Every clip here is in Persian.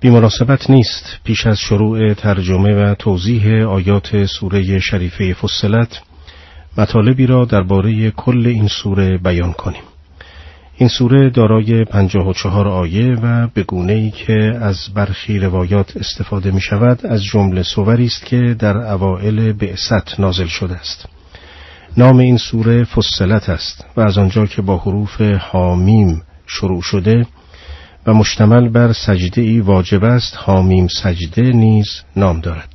بیمناسبت نیست پیش از شروع ترجمه و توضیح آیات سوره شریفه فصلت مطالبی را درباره کل این سوره بیان کنیم. این سوره دارای پنجاه و چهار آیه و به گونه ای که از برخی روایات استفاده می شود از جمله سوری است که در اوائل بعثت نازل شده است. نام این سوره فصلت است و از آنجا که با حروف حامیم شروع شده و مشتمل بر سجده ای واجب است حامیم سجده نیز نام دارد.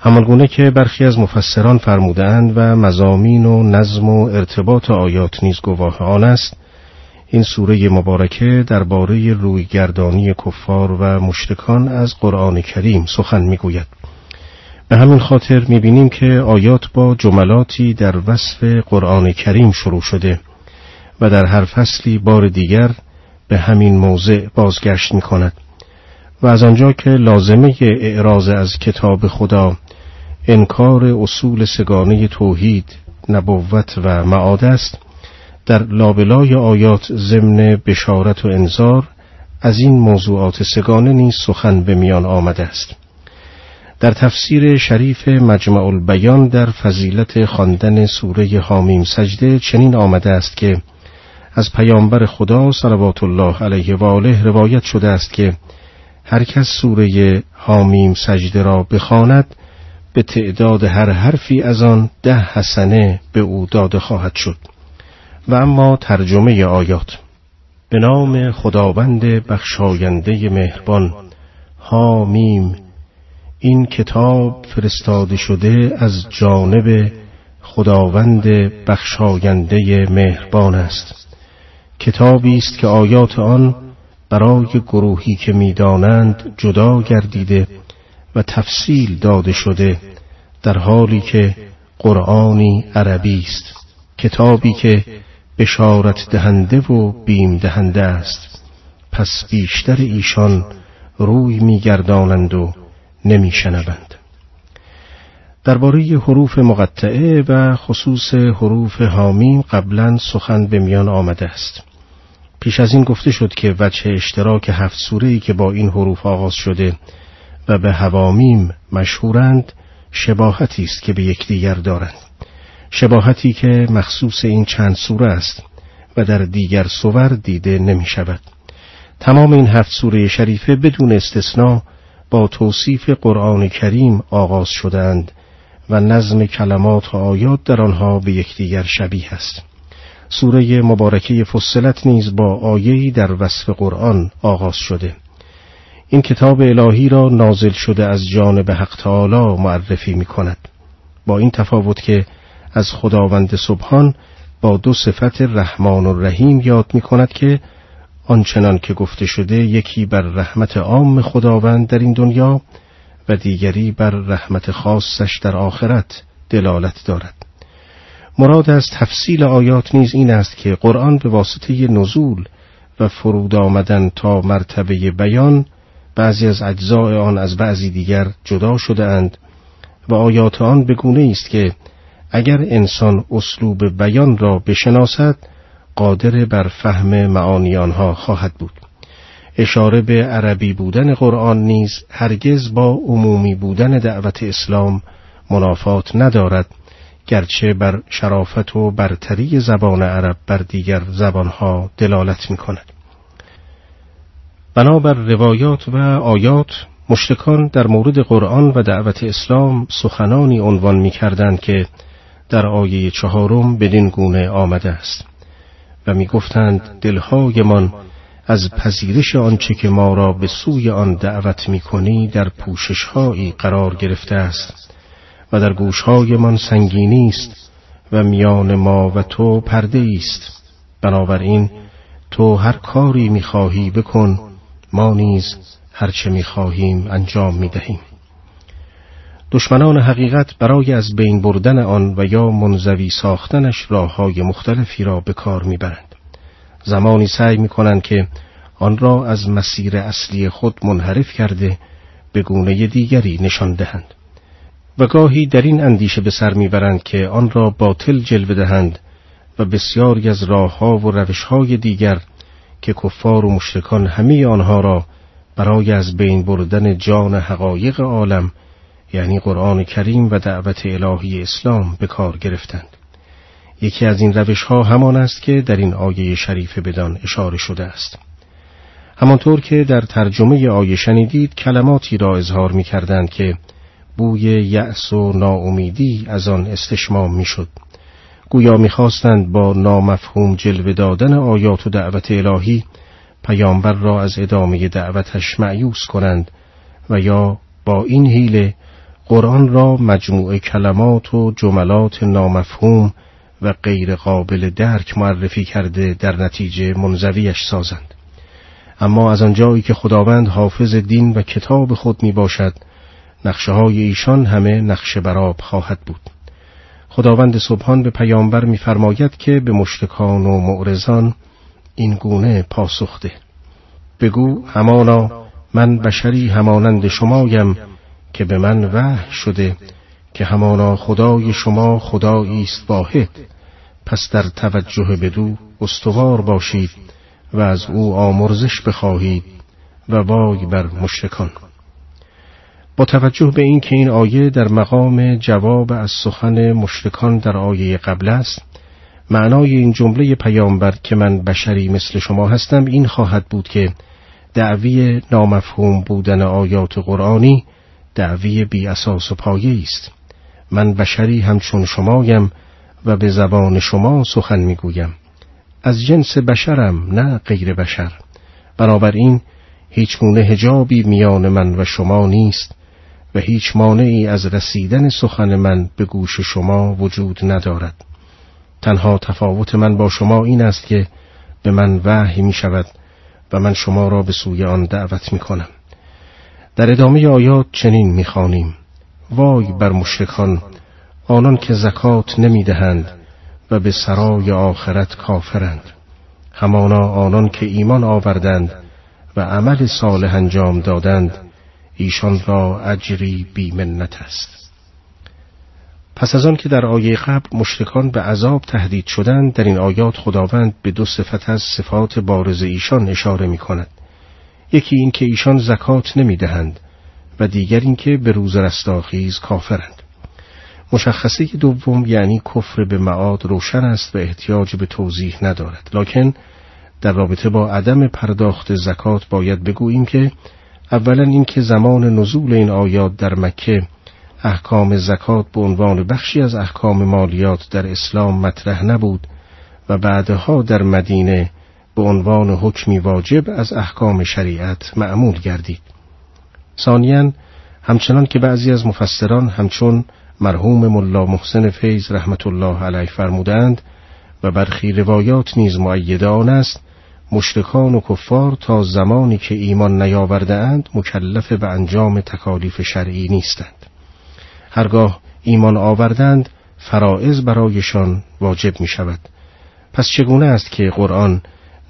همانگونه که برخی از مفسران فرمودند و مزامین و نظم و ارتباط آیات نیز گواه آن است این سوره مبارکه درباره رویگردانی کفار و مشرکان از قرآن کریم سخن می‌گوید. به همین خاطر می‌بینیم که آیات با جملاتی در وصف قرآن کریم شروع شده و در هر فصلی بار دیگر به همین موضع بازگشت می کند و از آنجا که لازمه اعراض از کتاب خدا انکار اصول سگانه توحید نبوت و معاد است در لابلای آیات ضمن بشارت و انذار از این موضوعات سگانه نیز سخن به میان آمده است. در تفسیر شریف مجمع البیان در فضیلت خواندن سوره حامیم سجده چنین آمده است که از پیامبر خدا صلوات الله علیه و آله روایت شده است که هر کس سوره حامیم سجده را بخواند به تعداد هر حرفی از آن ده حسنه به او داده خواهد شد. و اما ترجمه آیات. به نام خداوند بخشاینده مهربان. حامیم. این کتاب فرستاده شده از جانب خداوند بخشاینده مهربان است. کتابی است که آیات آن برای گروهی که می‌دانند جدا گردیده و تفصیل داده شده در حالی که قرآنی عربی است. کتابی که بشارت دهنده و بیم دهنده است. پس بیشتر ایشان روی میگردانند و نمیشنوند. درباره حروف مقطعه و خصوص حروف حامیم قبلا سخن به میان آمده است. پیش از این گفته شد که وجه اشتراک هفت سوره‌ای که با این حروف آغاز شده و به هوامیم مشهورند شباهتی است که به یکدیگر دارند. شباهتی که مخصوص این چند سوره است و در دیگر سور دیده نمی شود. تمام این هفت سوره شریفه بدون استثنا با توصیف قرآن کریم آغاز شدند و نظم کلمات و آیات در آنها به یکدیگر شبیه است. سوره مبارکه فصلت نیز با آیهی در وصف قرآن آغاز شده. این کتاب الهی را نازل شده از جانب حق تعالی معرفی می کند با این تفاوت که از خداوند سبحان با دو صفت رحمان و رحیم یاد می کند که آنچنان که گفته شده یکی بر رحمت عام خداوند در این دنیا و دیگری بر رحمت خاصش در آخرت دلالت دارد. مراد از تفصیل آیات نیز این است که قرآن به واسطه نزول و فرود آمدن تا مرتبه بیان بعضی از اجزاء آن از بعضی دیگر جدا شده اند و آیات آن بگونه است که اگر انسان اسلوب بیان را بشناسد قادر بر فهم معانی آنها خواهد بود. اشاره به عربی بودن قرآن نیز هرگز با عمومی بودن دعوت اسلام منافات ندارد. گرچه بر شرافت و برتری زبان عرب بر دیگر زبانها دلالت می کند. بنابر روایات و آیات مشتکان در مورد قرآن و دعوت اسلام سخنانی عنوان می کردند که در آیه چهارم بدین گونه آمده است و می گفتند دلهایمان از پذیرش آنچه که ما را به سوی آن دعوت می کنی در پوششهایی قرار گرفته است و در گوشهایمان سنگینی است و میان ما و تو پرده است. بنابراین تو هر کاری می‌خواهی بکن ما نیز هرچه می‌خواهیم انجام می‌دهیم. دشمنان حقیقت برای از بین بردن آن و یا منزوی ساختنش راه های مختلفی را به کار می‌برند. زمانی سعی می‌کنند که آن را از مسیر اصلی خود منحرف کرده به گونه دیگری نشان دهند. و گاهی در این اندیشه به سر می‌برند که آن را باطل جلوه دهند و بسیاری از راهها و روشهای دیگر که کفار و مشرکان همه آنها را برای از بین بردن جان حقایق عالم یعنی قرآن کریم و دعوت الهی اسلام به کار گرفتند. یکی از این روش ها همان است که در این آیه شریف بدان اشاره شده است. همانطور که در ترجمه آیه شنیدید کلماتی را اظهار می کردند که بوی یأس و ناامیدی از آن استشمام می شد. گویا می‌خواستند با نامفهوم جلوه دادن آیات و دعوت الهی پیامبر را از ادامه دعوتش معیوس کنند و یا با این حیله قرآن را مجموع کلمات و جملات نامفهوم و غیر قابل درک معرفی کرده در نتیجه منزویش سازند اما از آنجایی که خداوند حافظ دین و کتاب خود می باشد نقشه های ایشان همه نقشه براب خواهد بود. خداوند سبحان به پیامبر میفرماید که به مشتکان و معرزان این گونه پاسخ ده. بگو همانا من بشری همانند شمایم که به من وحی شده که همانا خدای شما خدایی است واحد. پس در توجه بدو استوار باشید و از او آمرزش بخواهید و وای بر مشرکان با توجه به اینکه این آیه در مقام جواب از سخن مشرکان در آیه قبل است معنای این جمله پیامبر که من بشری مثل شما هستم این خواهد بود که دعوی نامفهوم بودن آیات قرآنی دعوی بی اساس و پایه است. من بشری همچون شمایم و به زبان شما سخن می‌گویم. از جنس بشرم نه غیر بشر. بنابراین هیچ گونه هجابی میان من و شما نیست. و هیچ مانعی از رسیدن سخن من به گوش شما وجود ندارد. تنها تفاوت من با شما این است که به من وحی می شود و من شما را به سوی آن دعوت می کنم در ادامه آیات چنین می خانیم. وای بر مشرکان آنان که زکات نمی دهند و به سرای آخرت کافرند. همانا آنان که ایمان آوردند و عمل صالح انجام دادند ایشان را اجری بیمنت است. پس از آن که در آیه قبل مشرکان به عذاب تهدید شدند در این آیات خداوند به دو صفت از صفات بارز ایشان اشاره می کند یکی این که ایشان زکات نمی دهند و دیگر این که به روز رستاخیز کافرند. مشخصه دوم یعنی کفر به معاد روشن است و احتیاج به توضیح ندارد. لکن در رابطه با عدم پرداخت زکات باید بگوییم که اولا اینکه زمان نزول این آیات در مکه احکام زکات به عنوان بخشی از احکام مالیات در اسلام مطرح نبود و بعدها در مدینه به عنوان حکمی واجب از احکام شریعت معمول گردید. ثانیا همچنان که بعضی از مفسران همچون مرحوم ملا محسن فیض رحمت الله علیه فرمودند و برخی روایات نیز معید آن است مشرکان و کفار تا زمانی که ایمان نیاورده اند مکلف به انجام تکالیف شرعی نیستند. هرگاه ایمان آوردند فرائض برایشان واجب می شود پس چگونه است که قرآن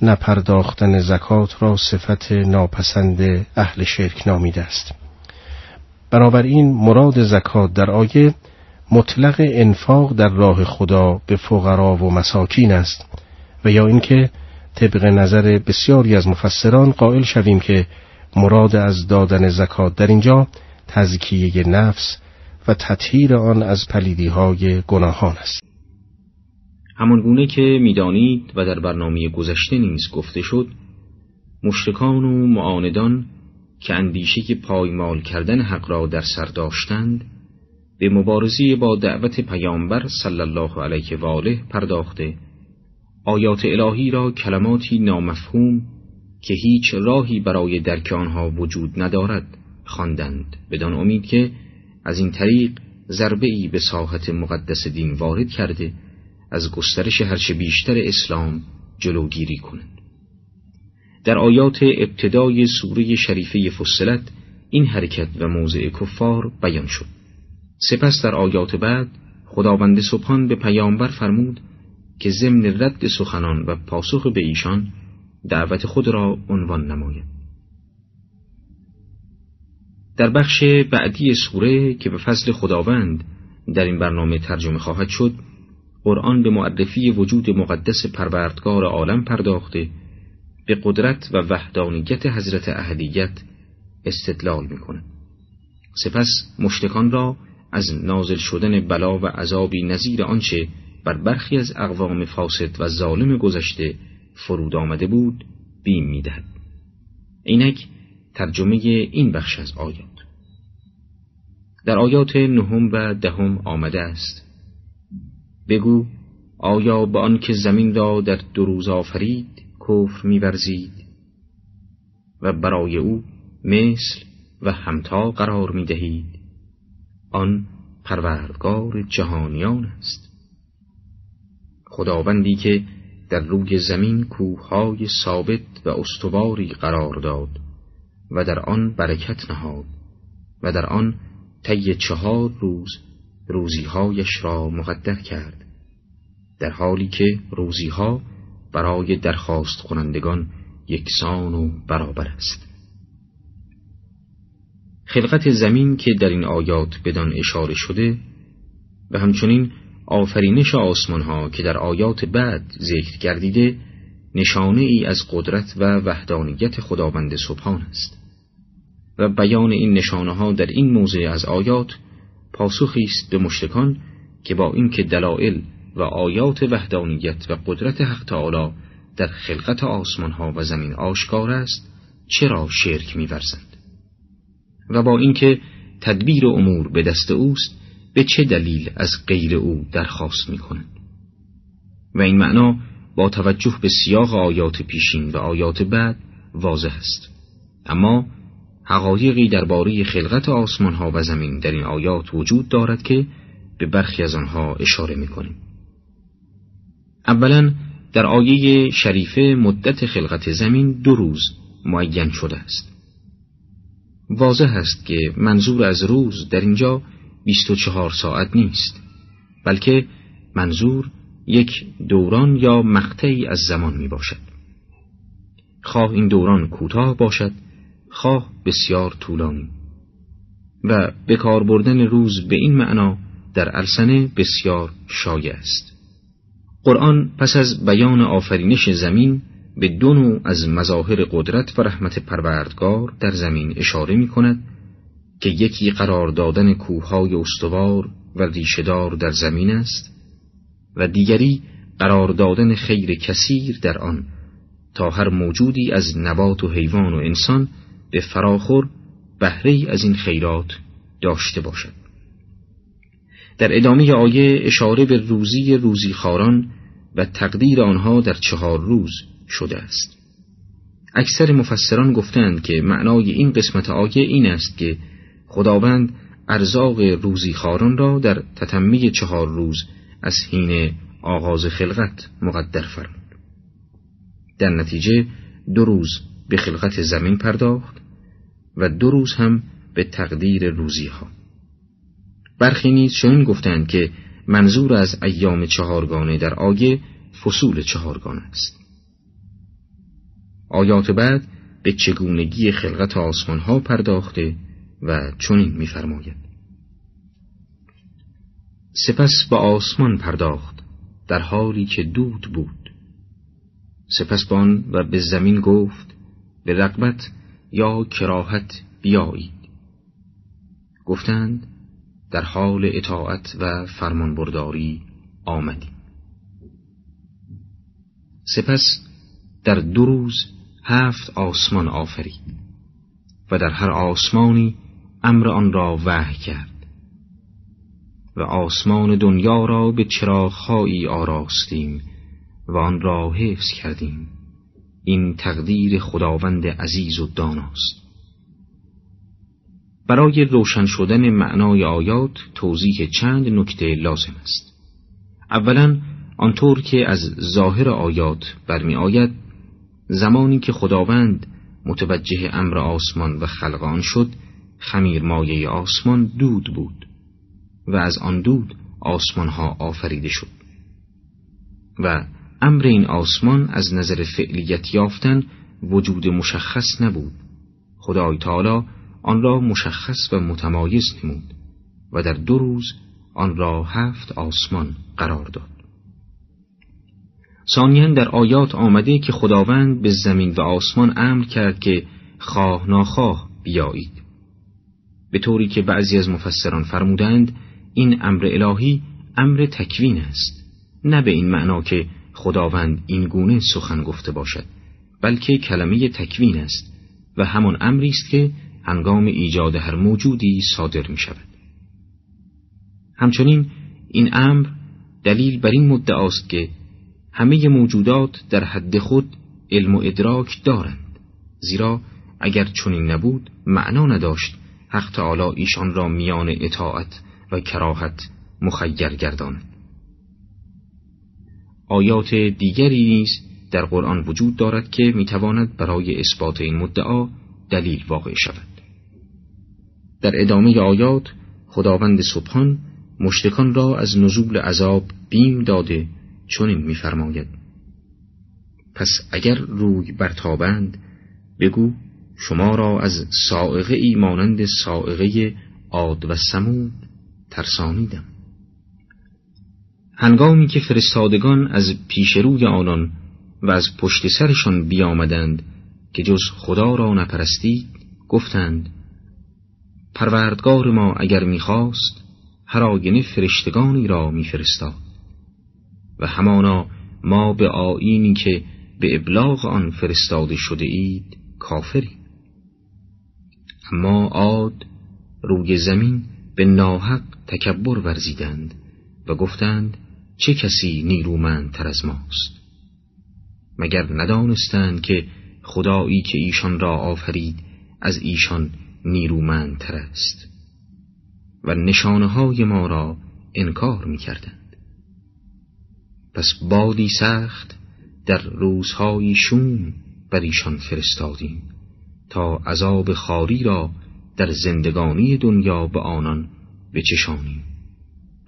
نپرداختن زکات را صفت ناپسند اهل شرک نامیده است؟ این مراد زکات در آیه مطلق انفاق در راه خدا به فقرا و مساکین است و یا اینکه طبق نظر بسیاری از مفسران قائل شویم که مراد از دادن زکات در اینجا تزکیه نفس و تطهیر آن از پلیدی های گناهان است. همان گونه که می‌دانید و در برنامه گذشته نیز گفته شد مشرکان و معاندان که اندیشه پایمال کردن حق را در سر داشتند به مبارزی با دعوت پیامبر صلی الله علیه و آله پرداخته آیات الهی را کلماتی نامفهوم که هیچ راهی برای درک آنها وجود ندارد خواندند بدان امید که از این طریق ضربه ای به ساحت مقدس دین وارد کرده از گسترش هرچه بیشتر اسلام جلوگیری کنند. در آیات ابتدای سوره شریفه فصلت این حرکت و موضع کفار بیان شد. سپس در آیات بعد خداوند سبحان به پیامبر فرمود که ضمن رد سخنان و پاسخ به ایشان دعوت خود را عنوان نماید. در بخش بعدی سوره که به فضل خداوند در این برنامه ترجمه خواهد شد قرآن به معرفی وجود مقدس پروردگار عالم پرداخته به قدرت و وحدانیت حضرت اهدیت استدلال می‌کنه سپس مشتکان را از نازل شدن بلا و عذابی نظیر آنچه بر برخی از اقوام فاسد و ظالم گذشته فرود آمده بود بیم می‌دهد. اینک ترجمه این بخش از آیات. در آیات نهم و دهم آمده است بگو آیا به آن که زمین را در دو روز آفرید کفر میورزید؟ و برای او مثل و همتا قرار می‌دهید. آن پروردگار جهانیان است. خداوندی که در روی زمین کوههای ثابت و استواری قرار داد و در آن برکت نهاد و در آن طی چهار روز روزیهایش را مقدر کرد در حالی که روزیها برای درخواست کنندگان یکسان و برابر است. خلقت زمین که در این آیات بدان اشاره شده و همچنین آفرینش آسمان ها که در آیات بعد ذکر گردیده نشانه ای از قدرت و وحدانیت خداوند سبحان است. و بیان این نشانه ها در این موضع از آیات پاسخی است به مشتکان که با اینکه دلائل و آیات وحدانیت و قدرت حق تعالی در خلقت آسمان ها و زمین آشکار است چرا شرک میورزند؟ و با اینکه تدبیر امور به دست اوست به چه دلیل از غیر او درخواست می و این معنا با توجه به سیاق آیات پیشین و آیات بعد واضح است اما حقایقی درباره خلقت آسمان ها و زمین در این آیات وجود دارد که به برخی از آنها اشاره می کنیم. اولا در آیه شریفه مدت خلقت زمین دو روز معین شده است. واضح است که منظور از روز در اینجا 24 ساعت نیست بلکه منظور یک دوران یا مقطعی از زمان می باشد. خواه این دوران کوتاه باشد خواه بسیار طولانی و به کار بردن روز به این معنا در ارسنه بسیار شایع است قرآن پس از بیان آفرینش زمین به دو نوع از مظاهر قدرت و رحمت پروردگار در زمین اشاره می کند که یکی قرار دادن کوههای استوار و ریشهدار در زمین است و دیگری قرار دادن خیر کثیر در آن تا هر موجودی از نبات و حیوان و انسان به فراخور بهره از این خیرات داشته باشد. در ادامه آیه اشاره به روزی روزی خاران و تقدیر آنها در چهار روز شده است. اکثر مفسران گفتند که معنای این قسمت آیه این است که خداوند ارزاق روزی خاران را در تتمی چهار روز از حین آغاز خلقت مقدر فرمود. در نتیجه دو روز به خلقت زمین پرداخت و دو روز هم به تقدیر روزی ها برخی نیز چنین گفتند که منظور از ایام چهارگانه در آیه فصول چهارگانه است. آیات بعد به چگونگی خلقت آسمان ها پرداخته و چنین می‌فرماید. سپس به آسمان پرداخت در حالی که دود بود. سپس بان و به زمین گفت به رقبت یا کراهت بیایید. گفتند در حال اطاعت و فرمانبرداری آمدیم. سپس در دو روز هفت آسمان آفرید و در هر آسمانی امر آن را وحی کرد. و آسمان دنیا را به چراغهایی آراستیم و آن را حفظ کردیم. این تقدیر خداوند عزیز و داناست. برای روشن شدن معنای آیات توضیح چند نکته لازم است. اولا آنطور که از ظاهر آیات برمی آید زمانی که خداوند متوجه امر آسمان و خلق آن شد خمیر مایه آسمان دود بود و از آن دود آسمان ها آفریده شد و امر این آسمان از نظر فعلیت یافتن وجود مشخص نبود. خدای تعالی آن را مشخص و متمایز نمود و در دو روز آن را هفت آسمان قرار داد. ثانیا در آیات آمده که خداوند به زمین و آسمان امر کرد که خواه ناخواه بیایید. به طوری که بعضی از مفسران فرمودند این امر الهی امر تکوین است نه به این معنا که خداوند این گونه سخن گفته باشد بلکه کلمه تکوین است و همان امری است که هنگام ایجاد هر موجودی صادر می شود همچنین این امر دلیل بر این مدعاست که همه موجودات در حد خود علم و ادراک دارند زیرا اگر چنین نبود معنا نداشت حق تعالی ایشان را میان اطاعت و کراهت مخیر گرداند آیات دیگری نیز در قرآن وجود دارد که می‌تواند برای اثبات این مدعا دلیل واقع شود. در ادامه آیات خداوند سبحان مشتکان را از نزول عذاب بیم داده چنین میفرماید. پس اگر روی برتابند بگو شما را از سائقه ای مانند سائقه عاد و سمود ترسانیدم. هنگامی که فرستادگان از پیش روی آنان و از پشت سرشان بیامدند که جز خدا را نپرستید گفتند پروردگار ما اگر می‌خواست هر آگنه فرشتگانی را میفرستاد و همانا ما به آینی که به ابلاغ آن فرستاده شده اید کافریم. اما عاد روی زمین به ناحق تکبر ورزیدند و گفتند چه کسی نیرومندتر از ماست؟ مگر ندانستند که خدایی که ایشان را آفرید از ایشان نیرومندتر است؟ و نشانه های ما را انکار می کردند. پس بادی سخت در روزهای شوم بر ایشان فرستادیم. تا عذاب خاری را در زندگانی دنیا به آنان بچشانیم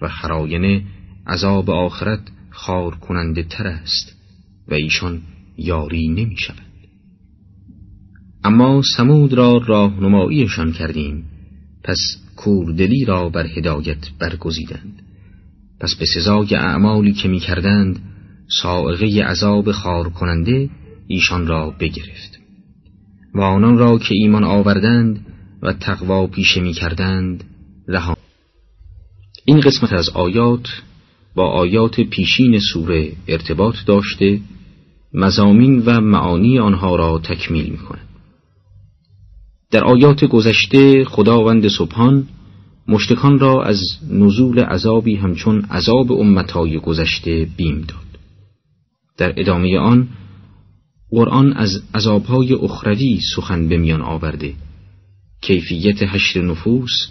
و خراینه عذاب آخرت خار کننده تر است و ایشان یاری نمی شود. اما سمود را راهنماییشان کردیم پس کوردلی را بر هدایت برگزیدند پس به سزای اعمالی که می کردند سائقه عذاب خار کننده ایشان را بگرفت و آنان را که ایمان آوردند و تقوا پیشه می کردند رها این قسمت از آیات با آیات پیشین سوره ارتباط داشته مزامین و معانی آنها را تکمیل می کند. در آیات گذشته خداوند سبحان مشتکان را از نزول عذابی همچون عذاب امتهای گذشته بیم داد در ادامه آن قرآن از عذابهای اخروی سخن به میان آورده. کیفیت حشر نفوس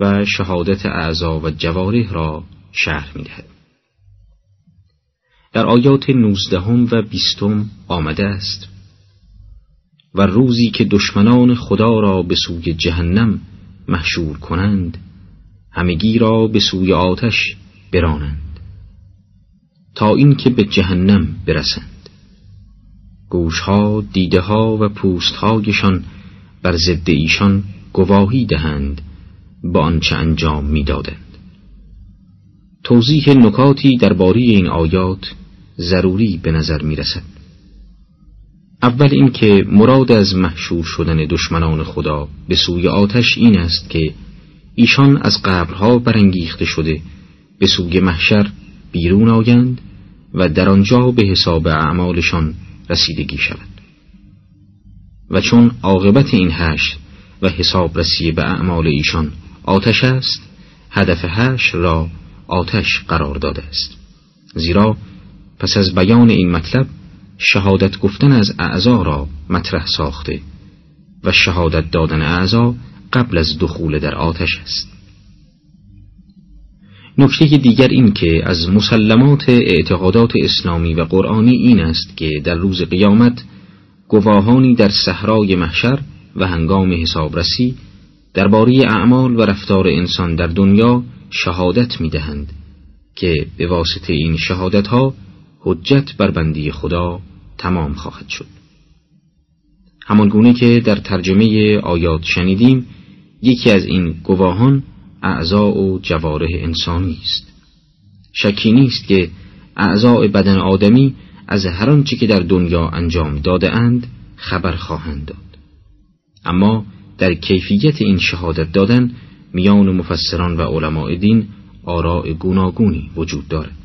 و شهادت اعضا و جواره را شرح می‌دهد. در آیات نوزدهم و بیستم آمده است و روزی که دشمنان خدا را به سوی جهنم محشور کنند همگی را به سوی آتش برانند تا اینکه به جهنم برسند. گوشها دیدهها و پوستهایشان بر ضد ایشان گواهی دهند با آنچه انجام می‌دادند توضیح نکاتی درباره این آیات ضروری به نظر می رسد. اول اینکه مراد از محشور شدن دشمنان خدا به سوی آتش این است که ایشان از قبرها برانگیخته شده به سوی محشر بیرون آیند و در آنجا به حساب اعمالشان رسیدگی شود. و چون عاقبت این حشر و حساب رسی به اعمال ایشان آتش است هدف حشر را آتش قرار داده است. زیرا پس از بیان این مطلب شهادت گفتن از اعضا را مطرح ساخته و شهادت دادن اعضا قبل از دخول در آتش است. نکته دیگر این که از مسلمات اعتقادات اسلامی و قرآنی این است که در روز قیامت گواهانی در صحرای محشر و هنگام حسابرسی درباره اعمال و رفتار انسان در دنیا شهادت می دهند که به واسطه این شهادت ها حجت بر بندی خدا تمام خواهد شد. همان گونه که در ترجمه آیات شنیدیم یکی از این گواهان اعضاء و جواره انسانی است. شکی نیست که اعضاء بدن آدمی از هر آنچه که در دنیا انجام داده اند خبر خواهند داد. اما در کیفیت این شهادت دادن میان مفسران و علماء دین آراء گوناگونی وجود دارد.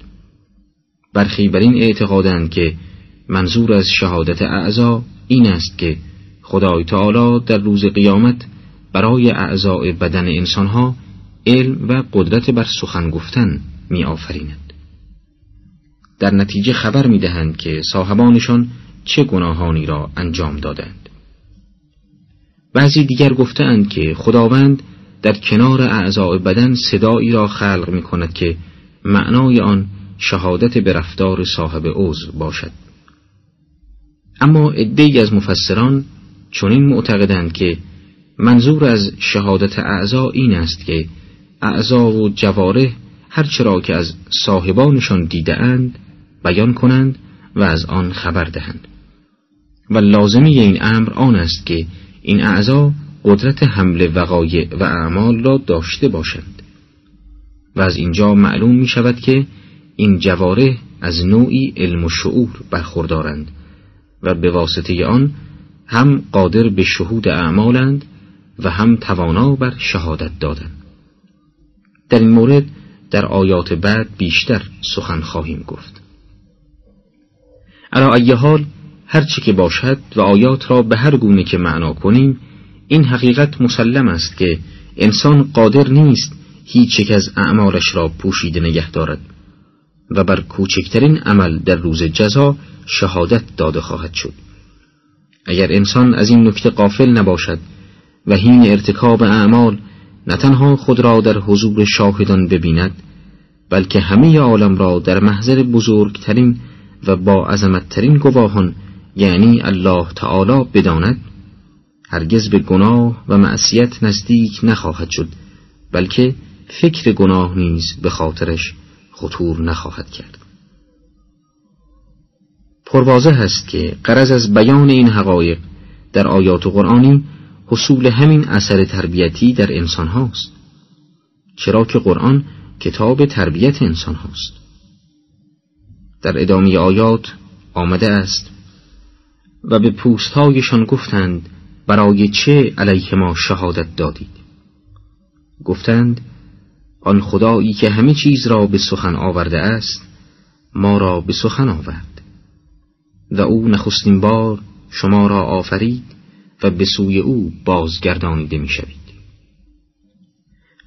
برخی بر این اعتقادند که منظور از شهادت اعضا این است که خدای تعالی در روز قیامت برای اعضای بدن انسانها علم و قدرت بر سخن گفتن می آفریند. در نتیجه خبر می دهند که صاحبانشان چه گناهانی را انجام دادند. بعضی دیگر گفتند که خداوند در کنار اعضای بدن صدایی را خلق می کند که معنای آن شهادت به رفتار صاحب عضو باشد. اما عدهای از مفسران چنین معتقدند که منظور از شهادت اعضا این است که اعضا و جواره هرچرا که از صاحبانشان دیدهاند بیان کنند و از آن خبر دهند. و لازمی این امر آن است که این اعضا قدرت حمل وقایع و اعمال را داشته باشند. و از اینجا معلوم می شود که این جواره از نوعی علم و شعور برخوردارند و به واسطه آن هم قادر به شهود اعمالند و هم توانا بر شهادت دادن در این مورد در آیات بعد بیشتر سخن خواهیم گفت. علا ای حال هرچه که باشد و آیات را به هر گونه که معنا کنیم این حقیقت مسلم است که انسان قادر نیست هیچ یک از اعمالش را پوشیده نگه دارد و بر کوچکترین عمل در روز جزا شهادت داده خواهد شد. اگر انسان از این نکته قافل نباشد و هین ارتکاب اعمال نه تنها خود را در حضور شاهدان ببیند بلکه همه عالم را در محضر بزرگترین و با عظمتترین گواهان یعنی الله تعالی بداند هرگز به گناه و معصیت نزدیک نخواهد شد بلکه فکر گناه نیز به خاطرش خطور نخواهد کرد. پروازه هست که قرض از بیان این حقایق در آیات قرآنی حصول همین اثر تربیتی در انسان هاست. چرا که قرآن کتاب تربیت انسان هاست. در ادامه آیات آمده است و به پوستهایشان گفتند برای چه علیه ما شهادت دادید؟ گفتند آن خدایی که همه چیز را به سخن آورده است ما را به سخن آورد. و او نخستین بار شما را آفرید و به سوی او بازگردانیده می شوید.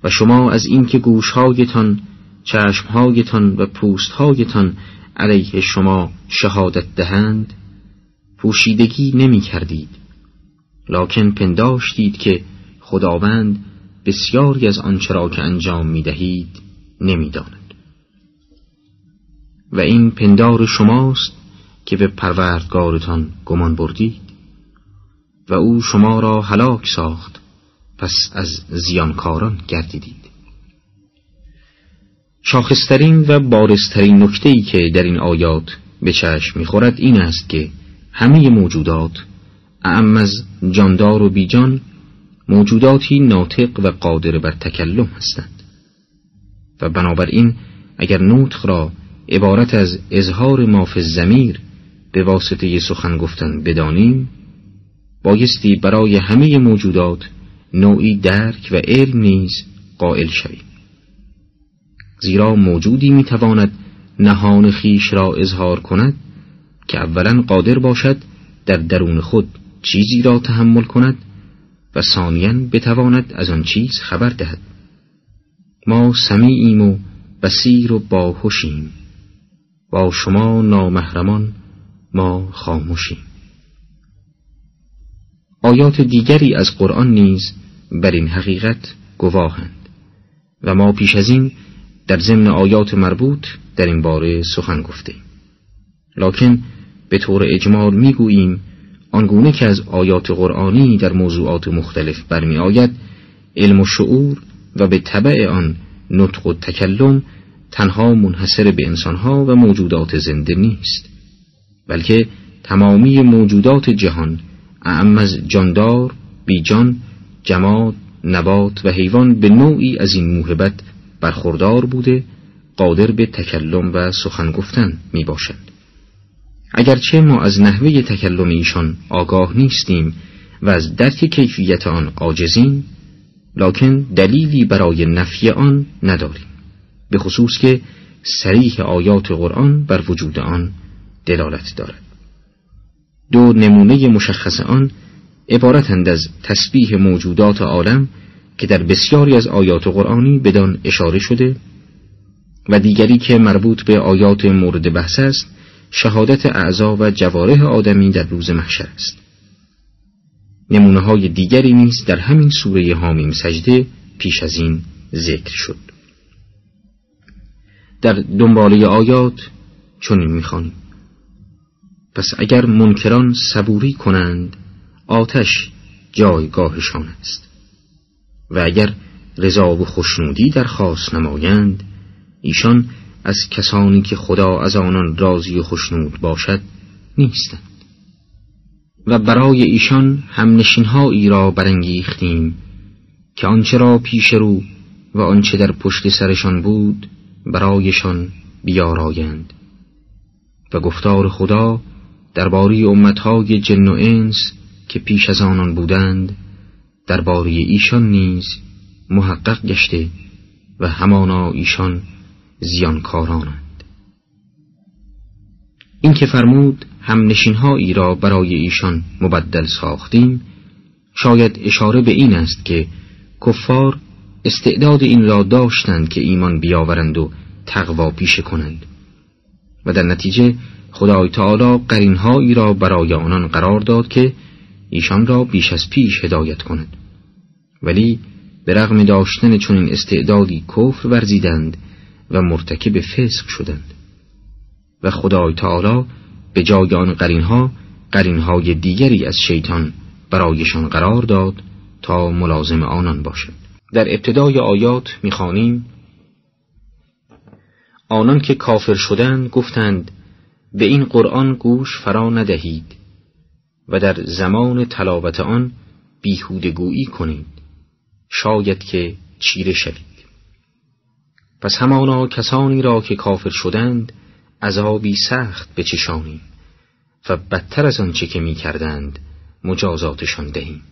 و شما از اینکه گوشهایتان چشمهایتان و پوستهایتان علیه شما شهادت دهند پوشیدگی نمی کردید لکن پنداشتید که خداوند بسیاری از آنچه را که انجام می دهید نمی داند. و این پندار شماست که به پروردگارتان گمان بردید و او شما را هلاک ساخت. پس از زیانکاران گردیدید. شاخصترین و بارسترین نکتهی که در این آیات به چشم می‌خورد این است که همه موجودات اعم از جاندار و بیجان موجوداتی ناطق و قادر بر تکلم هستند. و بنابراین اگر نطق را عبارت از اظهار ماف زمیر به واسطه سخن گفتن بدانیم بایستی برای همه موجودات نوعی درک و علم نیز قائل شویم زیرا موجودی می‌تواند نهان خیش را اظهار کند که اولا قادر باشد در درون خود چیزی را تحمل کند و ثانیا بتواند از آن چیز خبر دهد. ما سمیعیم و بسیر و باهوشیم با شما نامهرمان ما خاموشیم. آیات دیگری از قرآن نیز بر این حقیقت گواهند. و ما پیش از این در ضمن آیات مربوط در این باره سخن گفته لکن به طور اجمال می‌گوییم آنگونه که از آیات قرآنی در موضوعات مختلف برمی آید علم و شعور و به طبع آن نطق و تکلم تنها منحصر به انسانها و موجودات زنده نیست بلکه تمامی موجودات جهان اعم از جاندار، بیجان، جماد، نبات و حیوان به نوعی از این موهبت برخوردار بوده قادر به تکلم و سخن گفتن می باشد. اگرچه ما از نحوه تکلم ایشان آگاه نیستیم و از درک کیفیت آن عاجزیم لکن دلیلی برای نفی آن نداریم به خصوص که سریح آیات قرآن بر وجود آن دلالت دارد دو نمونه مشخص آن عبارتند از تسبیح موجودات عالم که در بسیاری از آیات قرآنی بدان اشاره شده و دیگری که مربوط به آیات مورد بحث است شهادت اعضا و جواره آدمی در روز محشر است. نمونه های دیگری نیز در همین سوره حامیم سجده پیش از این ذکر شد. در دنباله آیات چنین می‌خوانیم. پس اگر منکران صبوری کنند آتش جایگاهشان است. و اگر رضا و خوشنودی درخواست نمایند ایشان از کسانی که خدا از آنان راضی و خوشنود باشد نیستند. و برای ایشان هم ای را برانگیختیم که آنچه را پیش رو و آنچه در پشت سرشان بود برایشان بیارایند. و گفتار خدا درباره امتهای جن و انس که پیش از آنان بودند درباره ایشان نیز محقق گشته و همانا ایشان زیانکارانند. این که فرمود هم نشینهایی را برای ایشان مبدل ساختیم شاید اشاره به این است که کفار استعداد این را داشتند که ایمان بیاورند و تقوا پیشه کنند و در نتیجه خدای تعالی قرینهایی را برای آنان قرار داد که ایشان را بیش از پیش هدایت کند ولی به رغم داشتن چنین استعدادی کفر ورزیدند و مرتکب فسق شدند. و خدای تعالی به جای آن قرینها قرینهای دیگری از شیطان برایشان قرار داد تا ملازم آنان باشد. در ابتدای آیات می‌خوانیم آنان که کافر شدند گفتند به این قرآن گوش فرا ندهید و در زمان تلاوت آن بیهودگویی کنید. شاید که چیره شوید. پس همانا کسانی را که کافر شدند عذابی سخت بچشانیم و بدتر از آنچه که می کردند مجازاتشان دهیم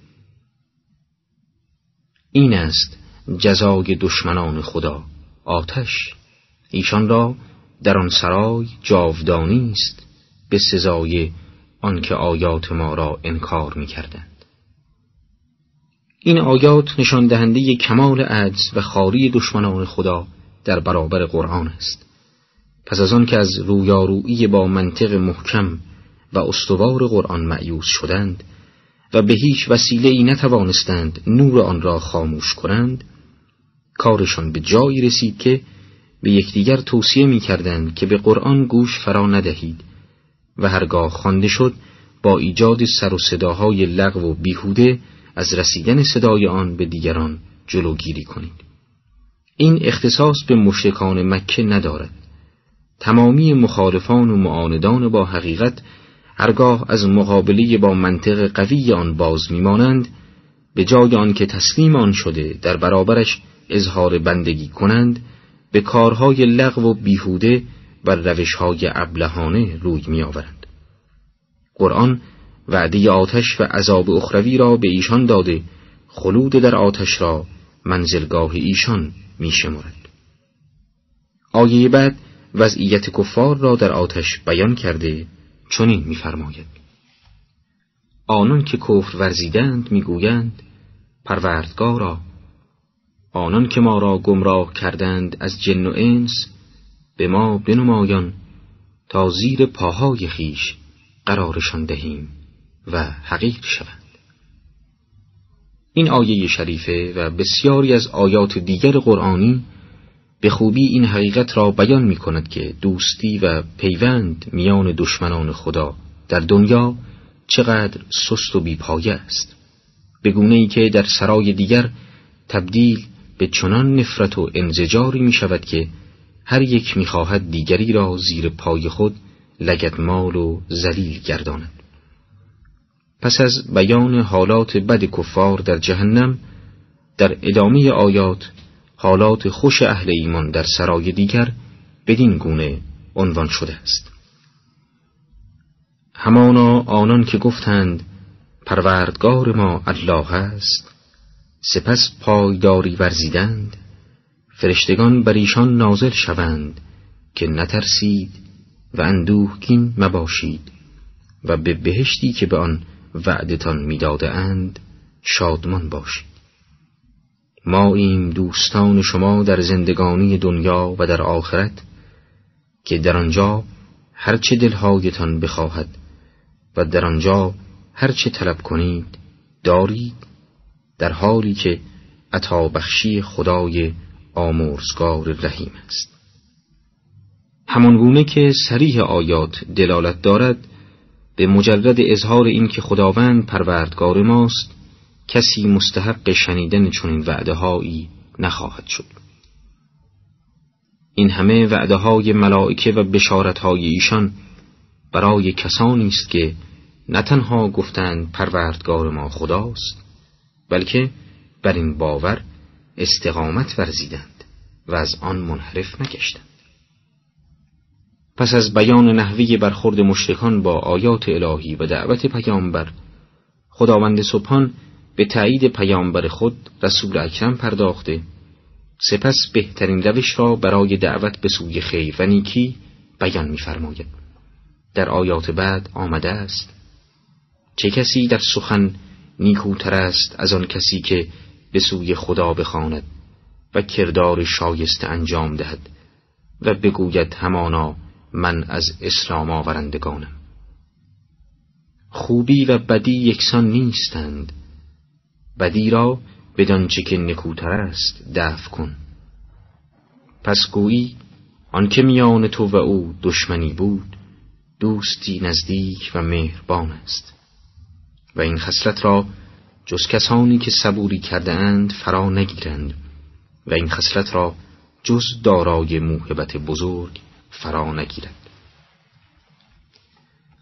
این است جزای دشمنان خدا آتش. ایشان را در آن سرای جاودانی است به سزای آنکه آیات ما را انکار می کردند. این آیات نشان دهنده کمال عجز و خاری دشمنان خدا در برابر قرآن است پس از آن که از رویارویی با منطق محکم و استوار قرآن معیوز شدند و به هیچ وسیله ای نتوانستند نور آن را خاموش کنند کارشان به جایی رسید که به یکدیگر توصیه می کردند که به قرآن گوش فرا ندهید و هرگاه خوانده شد با ایجاد سر و صداهای لغو و بیهوده از رسیدن صدای آن به دیگران جلوگیری کنید. این اختصاص به مشرکان مکه ندارد. تمامی مخالفان و معاندان با حقیقت هرگاه از مقابله با منطق قوی آن باز میمانند به جای آن که تسلیم آن شده در برابرش اظهار بندگی کنند به کارهای لغو و بیهوده و روشهای ابلهانه روی میآورند قرآن وعده آتش و عذاب اخروی را به ایشان داده خلود در آتش را منزلگاه ایشان می شمارد. آیه بعد وضعیت کفار را در آتش بیان کرده چنین میفرماید آنان که کفر ورزیدند می‌گویند پروردگارا آنان که ما را گمراه کردند از جن و انس به ما بنمایان تا زیر پاهای خیش قرارشان دهیم و حقیق شوند. این آیه شریفه و بسیاری از آیات دیگر قرآنی به خوبی این حقیقت را بیان می کند که دوستی و پیوند میان دشمنان خدا در دنیا چقدر سست و بیپایه است. به گونه ای که در سرای دیگر تبدیل به چنان نفرت و انزجاری می شود که هر یک می خواهد دیگری را زیر پای خود لگدمال و زلیل گرداند. پس از بیان حالات بد کفار در جهنم در ادامه آیات حالات خوش اهل ایمان در سرای دیگر بدین گونه عنوان شده است. همانا آنان که گفتند پروردگار ما الله است سپس پایداری ورزیدند. فرشتگان بر ایشان نازل شوند که نترسید و اندوهگین مباشید و به بهشتی که به آن وعدتان می‌داده اند شادمان باشید. ما این دوستان شما در زندگانی دنیا و در آخرت که در آنجا هرچه دلهایتان بخواهد و در آنجا هرچه طلب کنید دارید در حالی که عطا بخشی خدای آمرزگار رحیم است. همانگونه که سریح آیات دلالت دارد به مجرد اظهار این که خداوند پروردگار ماست کسی مستحق شنیدن چنین وعده هایی نخواهد شد. این همه وعده های ملائکه و بشارت های ایشان برای کسانی است که نه تنها گفتند پروردگار ما خداست بلکه بر این باور استقامت ورزیدند و از آن منحرف نگشتند. پس از بیان نحوی برخورد مشرکان با آیات الهی و دعوت پیامبر خداوند سبحان به تایید پیامبر خود رسول اکرم پرداخته سپس بهترین روش را برای دعوت به سوی خیر و نیکی بیان می‌فرماید. در آیات بعد آمده است چه کسی در سخن نیکوتر است از آن کسی که به سوی خدا بخواند و کردار شایسته انجام دهد و بگوید همانا من از اسلام آورندگانم. خوبی و بدی یکسان نیستند. بدی را بدانچه که نکوتر است دفع کن. پس گویی آنکه میان تو و او دشمنی بود دوستی نزدیک و مهربان است. و این خصلت را جز کسانی که صبوری کرده اند فرا نگیرند و این خصلت را جز دارای موهبت بزرگ فرا نگیرد.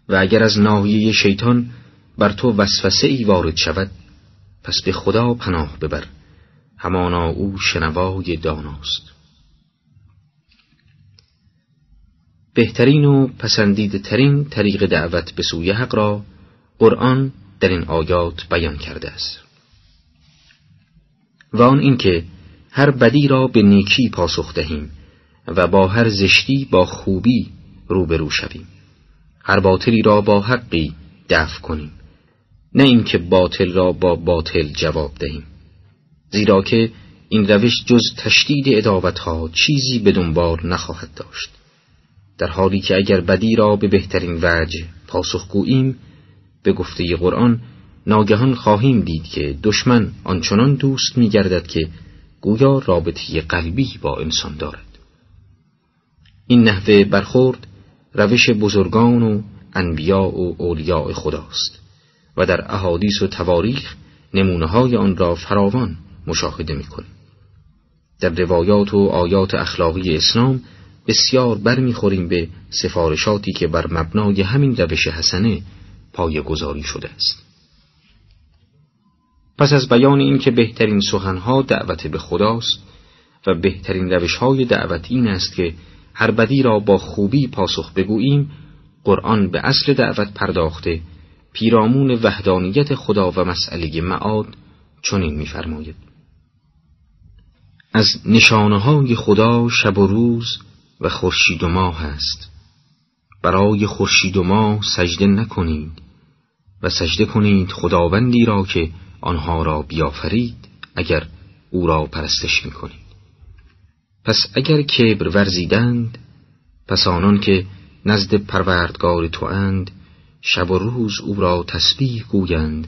و اگر از ناحیه شیطان بر تو وسوسه ای وارد شود پس به خدا پناه ببر. همانا او شنوای داناست. بهترین و پسندیده ترین طریق دعوت به سوی حق را قرآن در این آیات بیان کرده است. و آن اینکه هر بدی را به نیکی پاسخ دهیم و با هر زشتی با خوبی روبرو شویم. هر باطلی را با حقی دفع کنیم. نه اینکه باطل را با باطل جواب دهیم. زیرا که این روش جز تشدید ادابت ها چیزی به دنبال نخواهد داشت. در حالی که اگر بدی را به بهترین وجه پاسخ گوییم به گفته قرآن ناگهان خواهیم دید که دشمن آنچنان دوست می گردد که گویا رابطه قلبی با انسان دارد. این نحوه برخورد روش بزرگان و انبیاء و اولیاء خداست و در احادیث و تواریخ نمونه های آن را فراوان مشاهده می‌کنیم. در روایات و آیات اخلاقی اسلام بسیار برمیخوریم به سفارشاتی که بر مبنای همین روش حسنه پای گذاری شده است. پس از بیان این که بهترین سخنها دعوت به خداست و بهترین روشهای دعوت این است که هر بدی را با خوبی پاسخ بگوییم قرآن به اصل دعوت پرداخته پیرامون وحدانیت خدا و مسئله معاد چنین می‌فرماید. از نشانه های خدا شب و روز و خورشید و ماه است. برای خورشید و ماه سجده نکنید. و سجده کنید خداوندی را که آنها را بیافرید اگر او را پرستش می‌کنید. پس اگر کبر ورزیدند پس آنان که نزد پروردگار تو اند شب و روز او را تسبیح گویند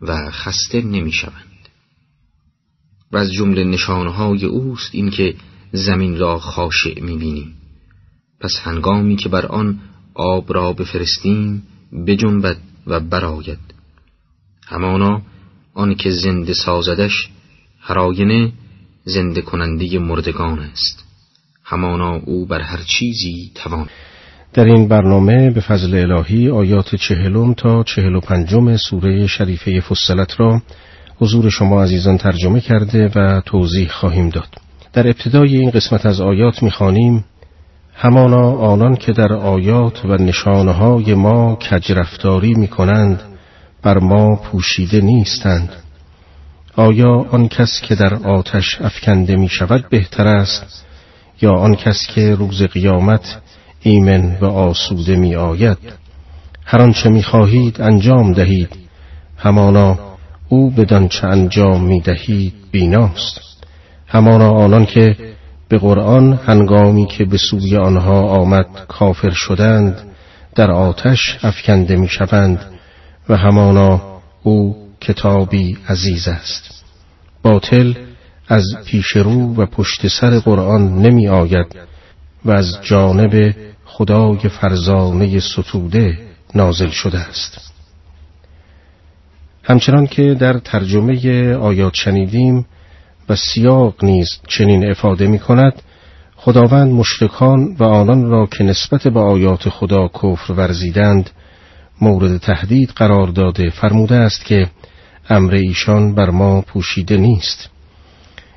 و خسته نمی‌شوند. و از جمله نشانهای اوست اینکه زمین را خاشع می‌بینیم. پس هنگامی که بر آن آب را بفرستیم بجنبد و براید همانا آن که زنده سازدش هراینه زنده کننده مردگان است. همانا او بر هر چیزی توان. در این برنامه به فضل الهی آیات چهلم تا چهل و پنجم سوره شریفه فصلت را حضور شما عزیزان ترجمه کرده و توضیح خواهیم داد. در ابتدای این قسمت از آیات می‌خوانیم همانا آنان که در آیات و نشانهای ما کجرفتاری می کنند بر ما پوشیده نیستند. آیا آن کس که در آتش افکنده می شود بهتر است؟ یا آن کس که روز قیامت ایمن و آسوده می آید هر آنچه می خواهید انجام دهید. همانا او بدان چه انجام می دهید بیناست. همانا آنان که به قرآن هنگامی که به سوی آنها آمد کافر شدند در آتش افکنده می شوند و همانا او کتابی عزیز است. باطل از پیش رو و پشت سر قرآن نمی آید و از جانب خدای فرزانه ستوده نازل شده است. همچنان که در ترجمه آیات شنیدیم و سیاق نیز چنین افاده می کند خداوند مشرکان و آنان را که نسبت به آیات خدا کفر ورزیدند مورد تهدید قرار داده فرموده است که امر ایشان بر ما پوشیده نیست.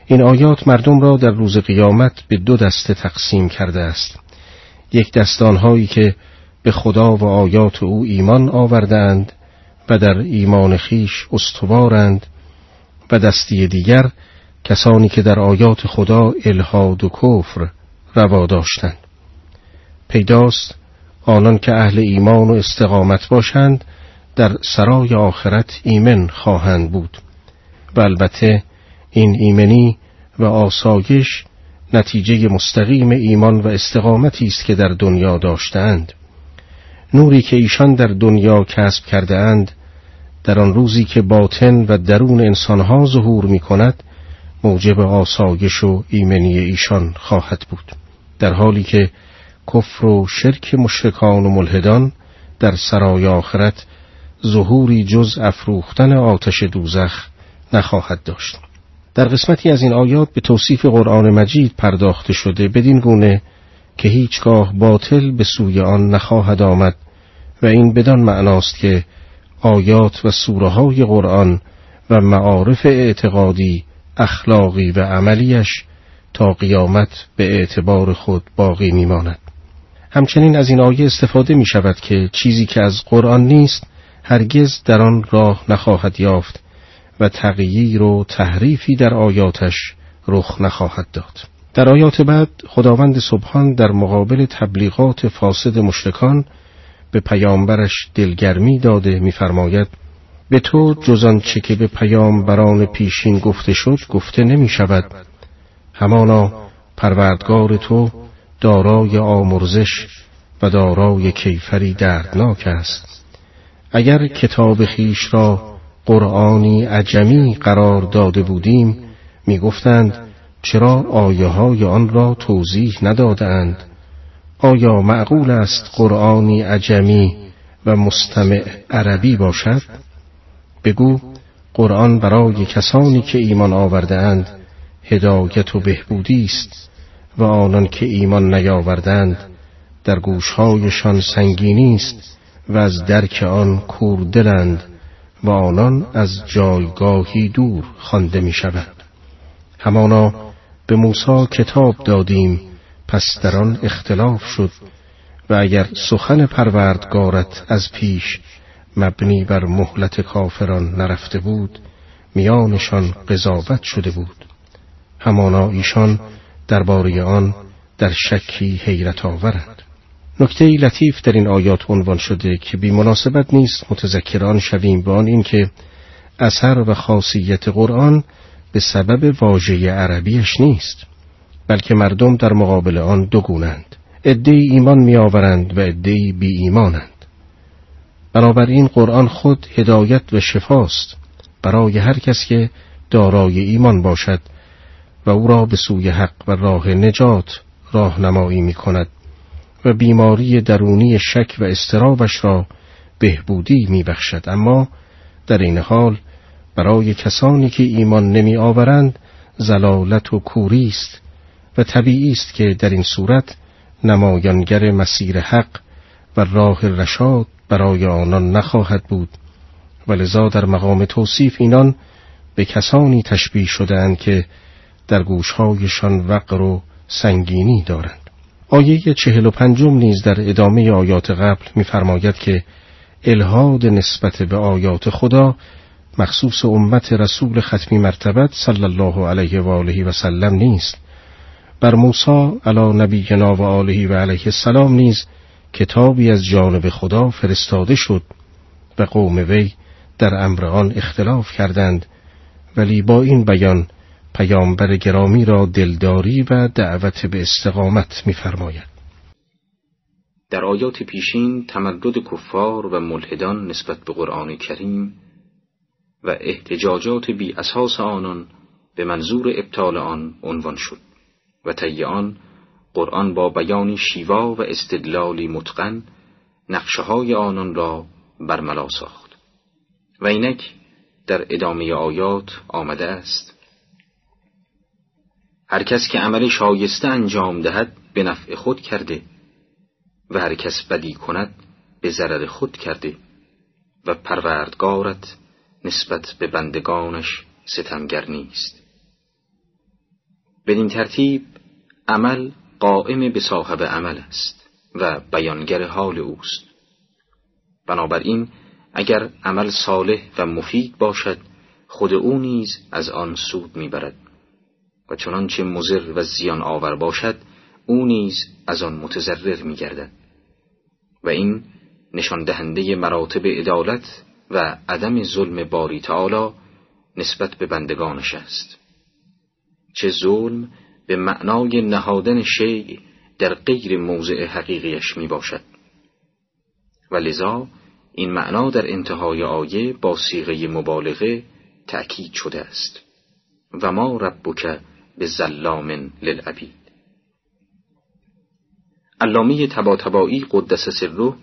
این آیات مردم را در روز قیامت به دو دسته تقسیم کرده است. یک دستانهایی که به خدا و آیات او ایمان آوردند و در ایمان خیش استوارند و دستی دیگر کسانی که در آیات خدا الهاد و کفر روا داشتند. پیداست آنان که اهل ایمان و استقامت باشند در سرای آخرت ایمن خواهند بود. و البته این ایمنی و آسایش نتیجه مستقیم ایمان و استقامتی است که در دنیا داشتند نوری که ایشان در دنیا کسب کرده اند در آن روزی که باطن و درون انسانها ظهور می کند موجب آسایش و ایمنی ایشان خواهد بود. در حالی که کفر و شرک مشرکان و ملحدان در سرای آخرت ظهوری جز افروختن آتش دوزخ نخواهد داشت. در قسمتی از این آیات به توصیف قرآن مجید پرداخته شده بدین گونه که هیچگاه باطل به سوی آن نخواهد آمد و این بدان معناست که آیات و سوره های قرآن و معارف اعتقادی اخلاقی و عملیش تا قیامت به اعتبار خود باقی میماند. همچنین از این آیه استفاده می شود که چیزی که از قرآن نیست هرگز در آن راه نخواهد یافت و تغییر و تحریفی در آیاتش رخ نخواهد داد. در آیات بعد خداوند سبحان در مقابل تبلیغات فاسد مشرکان به پیامبرش دلگرمی داده می‌فرماید به تو جز چه که به پیامبران پیشین گفته شد گفته نمی شود همانا پروردگار تو دارای آمرزش و دارای کیفری دردناک است. اگر کتاب خیش را قرآنی عجمی قرار داده بودیم می‌گفتند چرا آیه های آن را توضیح ندادند آیا معقول است قرآنی عجمی و مستمع عربی باشد؟ بگو قرآن برای کسانی که ایمان آورده اند هدایت و بهبودی است و آنان که ایمان نیاوردند در گوشهایشان سنگینی است و از درک آن کوردلند و آنان از جایگاهی دور خوانده می شود. همانا به موسی کتاب دادیم پس در آن اختلاف شد و اگر سخن پروردگارت از پیش مبنی بر مهلت کافران نرفته بود میانشان قضاوت شده بود. همانا ایشان درباره آن در شکی حیرت آورند. نکته لطیف در این آیات عنوان شده که بی مناسبت نیست متذکران شویم به آن اینکه اثر و خاصیت قرآن به سبب واژه عربیش نیست بلکه مردم در مقابل آن دو گونند. ایمان میآورند و عدهای بی ایمانند بنابراین قرآن خود هدایت و شفاست برای هر کس که دارای ایمان باشد و او را به سوی حق و راه نجات راهنمایی می کند و بیماری درونی شک و استرابش را بهبودی می بخشد. اما در این حال برای کسانی که ایمان نمی آورند زلالت و کوری است و طبیعی است که در این صورت نمایانگر مسیر حق و راه رشاد برای آنان نخواهد بود. و لذا در مقام توصیف اینان به کسانی تشبیه شدهاند که در گوشهایشان وقر و سنگینی دارند. آیه چهل و پنجم نیز در ادامه آیات قبل می‌فرماید که الهاد نسبت به آیات خدا مخصوص امت رسول ختمی مرتبت صلی الله علیه و آله و سلم نیست. بر موسی علی نبینا و آله و علیه السلام نیز کتابی از جانب خدا فرستاده شد و قوم وی در امر آن اختلاف کردند ولی با این بیان پیامبر گرامی را دلداری و دعوت به استقامت می‌فرماید. در آیات پیشین تمرد کفار و ملحدان نسبت به قرآن کریم و احتجاجات بی اساس آنان به منظور ابطال آن عنوان شد و طی آن قرآن با بیانی شیوا و استدلالی متقن نقشه های آنان را برملا ساخت. و اینک در ادامه آیات آمده است. هر کس که عمل شایسته انجام دهد به نفع خود کرده و هر کس بدی کند به ضرر خود کرده و پروردگارت نسبت به بندگانش ستمگر نیست. بدین ترتیب عمل قائم به صاحب عمل است و بیانگر حال اوست. بنابراین اگر عمل صالح و مفید باشد خود او نیز از آن سود می‌برد. و چنانچه مزر و زیان آور باشد او نیز از آن متضرر میگردد. و این نشان دهنده مراتب عدالت و عدم ظلم باری تعالی نسبت به بندگانش است. چه ظلم به معنای نهادن شیع در غیر موضع حقیقیش می باشد و لذا این معنا در انتهای آیه با سیغه مبالغه تأکید شده است. و ما ربک به زلام للعبید. علامه تباتبایی قدس سره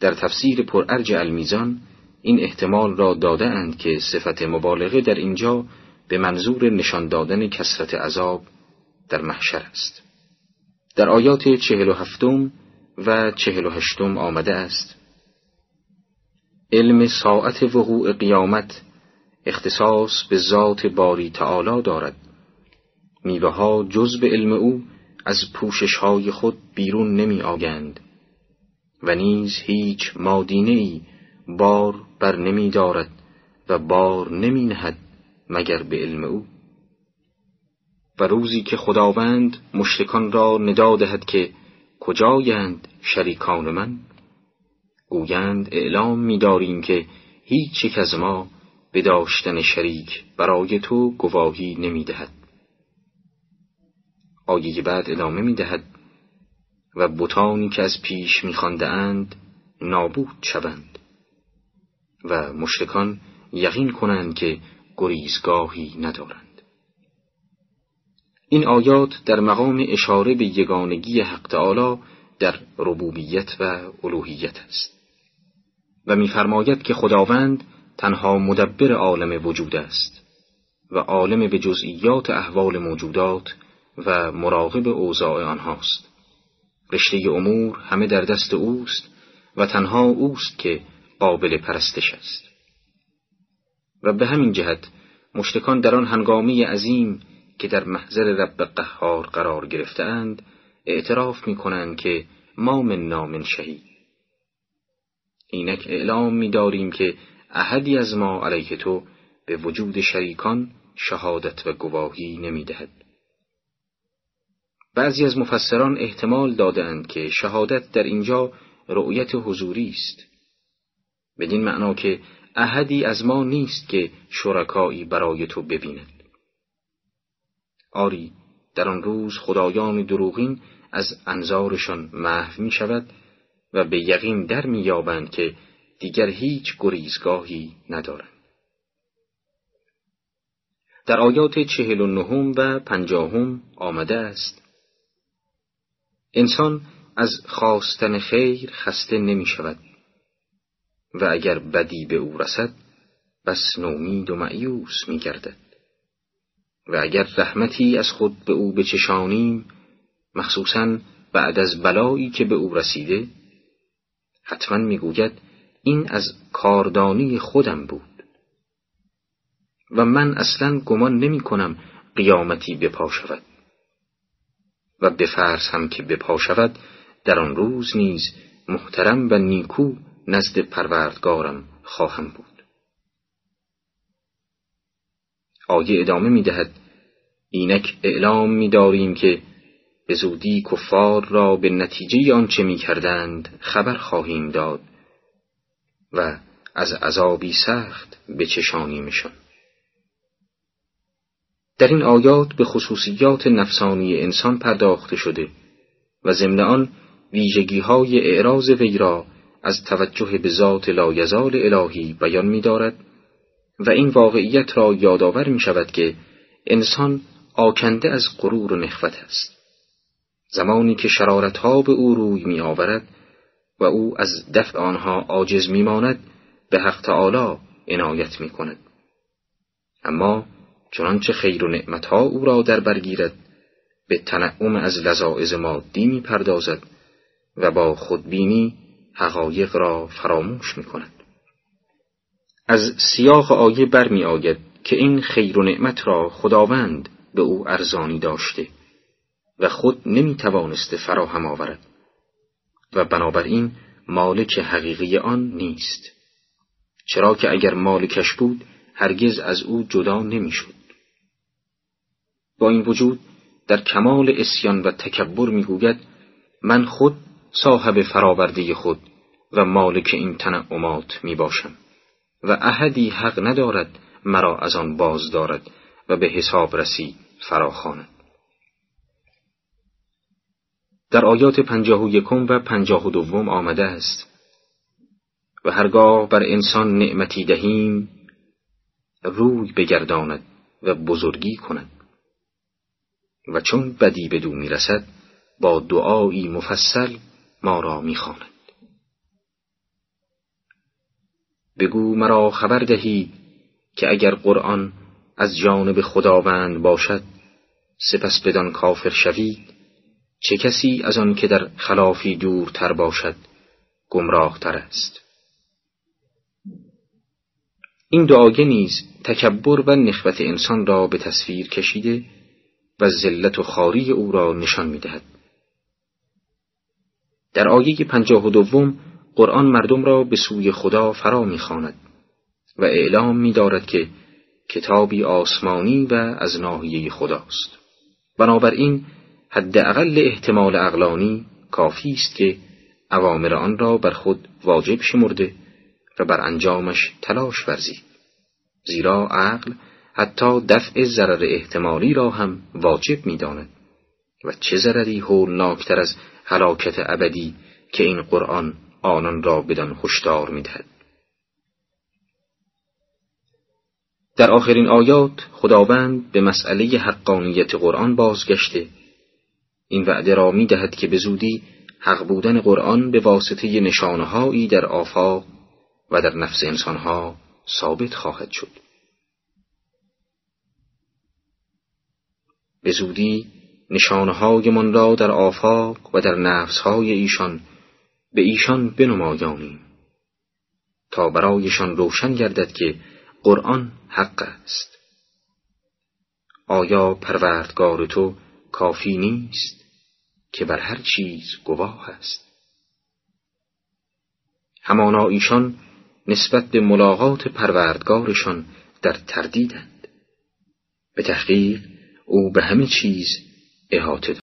در تفسیر پرارج المیزان این احتمال را داده اند که صفت مبالغه در اینجا به منظور نشان دادن کسرت عذاب در محشر است. در آیات چهل و هفتم و چهل و هشتم آمده است. علم ساعت وقوع قیامت اختصاص به ذات باری تعالی دارد. میوه ها جز به علم او از پوشش های خود بیرون نمی آگند و نیز هیچ مادینه ای بار بر نمی دارد و بار نمی نهد مگر به علم او. و روزی که خداوند مشتکان را ندا دهد که کجایند شریکان من؟ گویند اعلام می‌داریم که هیچ یک از ما به داشتن شریک برای تو گواهی نمی‌دهد. آیه بعد ادامه می‌دهد و بتانی که از پیش میخوانده اند نابود شوند و مشتکان یقین کنند که گریزگاهی ندارند. این آیات در مقام اشاره به یگانگی حق تعالی در ربوبیت و الوهیت است. و میفرماید که خداوند تنها مدبر عالم وجود است و عالم به جزئیات احوال موجودات و مراقب اوضاع آنهاست. رشته امور همه در دست اوست و تنها اوست که قابل پرستش است. و به همین جهت مشتکان در آن هنگامی عظیم که در محضر رب قهار قرار گرفتهاند اعتراف می کنند که ما من نام شهید. اینک اعلام می داریم که احدی از ما علیه تو به وجود شریکان شهادت و گواهی نمی دهد. بعضی از مفسران احتمال دادند که شهادت در اینجا رؤیت حضوری است. بدین معنا که احدی از ما نیست که شرکایی برای تو ببیند. آری در آن روز خدایان دروغین از انظارشان محو می شود و به یقین در می یابند که دیگر هیچ گریزگاهی ندارند. در آیات چهل و نهم و پنجاهم آمده است انسان از خواستن خیر خسته نمی شود و اگر بدی به او رسد بس نومید و معیوس می گردد. و اگر رحمتی از خود به او بچشانیم مخصوصا بعد از بلایی که به او رسیده حتما می‌گوید این از کاردانی خودم بود. و من اصلا گمان نمی کنم قیامتی بپا شود. و بفرس هم که بپا شود در آن روز نیز محترم و نیکو نزد پروردگارم خواهم بود. آیه ادامه می دهد اینک اعلام می داریم که به زودی کفار را به نتیجه آنچه می کردند خبر خواهیم داد و از عذابی سخت بچشانیمشان در این آیات به خصوصیات نفسانی انسان پرداخته شده و ضمن آن ویژگی های اعراض وی را از توجه به ذات لایزال الهی بیان می دارد و این واقعیت را یادآور می شود که انسان آکنده از غرور و نخوت است زمانی که شرارتها به او روی می آورد و او از دفع آنها عاجز می ماند به حق تعالی عنایت می کند اما چنانچه خیر و نعمتها او را در برگیرد به تنعم از لذاعز مادی می پردازد و با خودبینی حقایق را فراموش می کند. از سیاق آیه برمی آید که این خیر و نعمت را خداوند به او ارزانی داشته و خود نمی توانسته فراهم آورد و بنابراین مالک حقیقی آن نیست چرا که اگر مالکش بود هرگز از او جدا نمی‌شد. با این وجود در کمال اسیان و تکبر می‌گوید من خود صاحب فراورده خود و مالک این تنعمات می باشم و احدی حق ندارد مرا از آن باز دارد و به حساب رسی فراخواند در آیات پنجاه و یکم و پنجاه و دوم آمده است و هرگاه بر انسان نعمتی دهیم روی بگرداند و بزرگی کند. و چون بدی بدو می‌رسد با دعایی مفصل ما را می‌خواند. بگو مرا خبر دهید که اگر قرآن از جانب خداوند باشد سپس بدان کافر شوید. چه کسی از آن که در خلافی دورتر باشد گمراه تر است. این دعاگه نیز تکبر و نخوت انسان را به تصویر کشیده و ذلت و خاری او را نشان می‌دهد. در آیه پنجاه و دوم قرآن مردم را به سوی خدا فرا می‌خواند و اعلام می‌دارد که کتابی آسمانی و از ناحیه خداست. بنابراین حداقل احتمال اقلانی کافی است که اوامر آن را بر خود واجب شمرده و بر انجامش تلاش ورزید. زیرا عقل حتی دفع ضرر احتمالی را هم واجب می‌داند. و چه ضرری هولناکتر از هلاکت ابدی که این قرآن آنان را بدان هشدار می‌دهد در آخرین آیات خداوند به مسئله حقانیت قرآن بازگشته این وعده را می دهد که به زودی حق بودن قرآن به واسطه نشانهایی در آفاق و در نفس انسانها ثابت خواهد شد. به زودی نشانهایمان را در آفاق و در نفسهای ایشان به ایشان بنمایانیم تا برایشان روشن گردد که قرآن حق است. آیا پروردگار تو کافی نیست که بر هر چیز گواه است؟ همانا ایشان نسبت به ملاقات پروردگارشان در تردیدند. به تحقیق او به همه چیز احاطه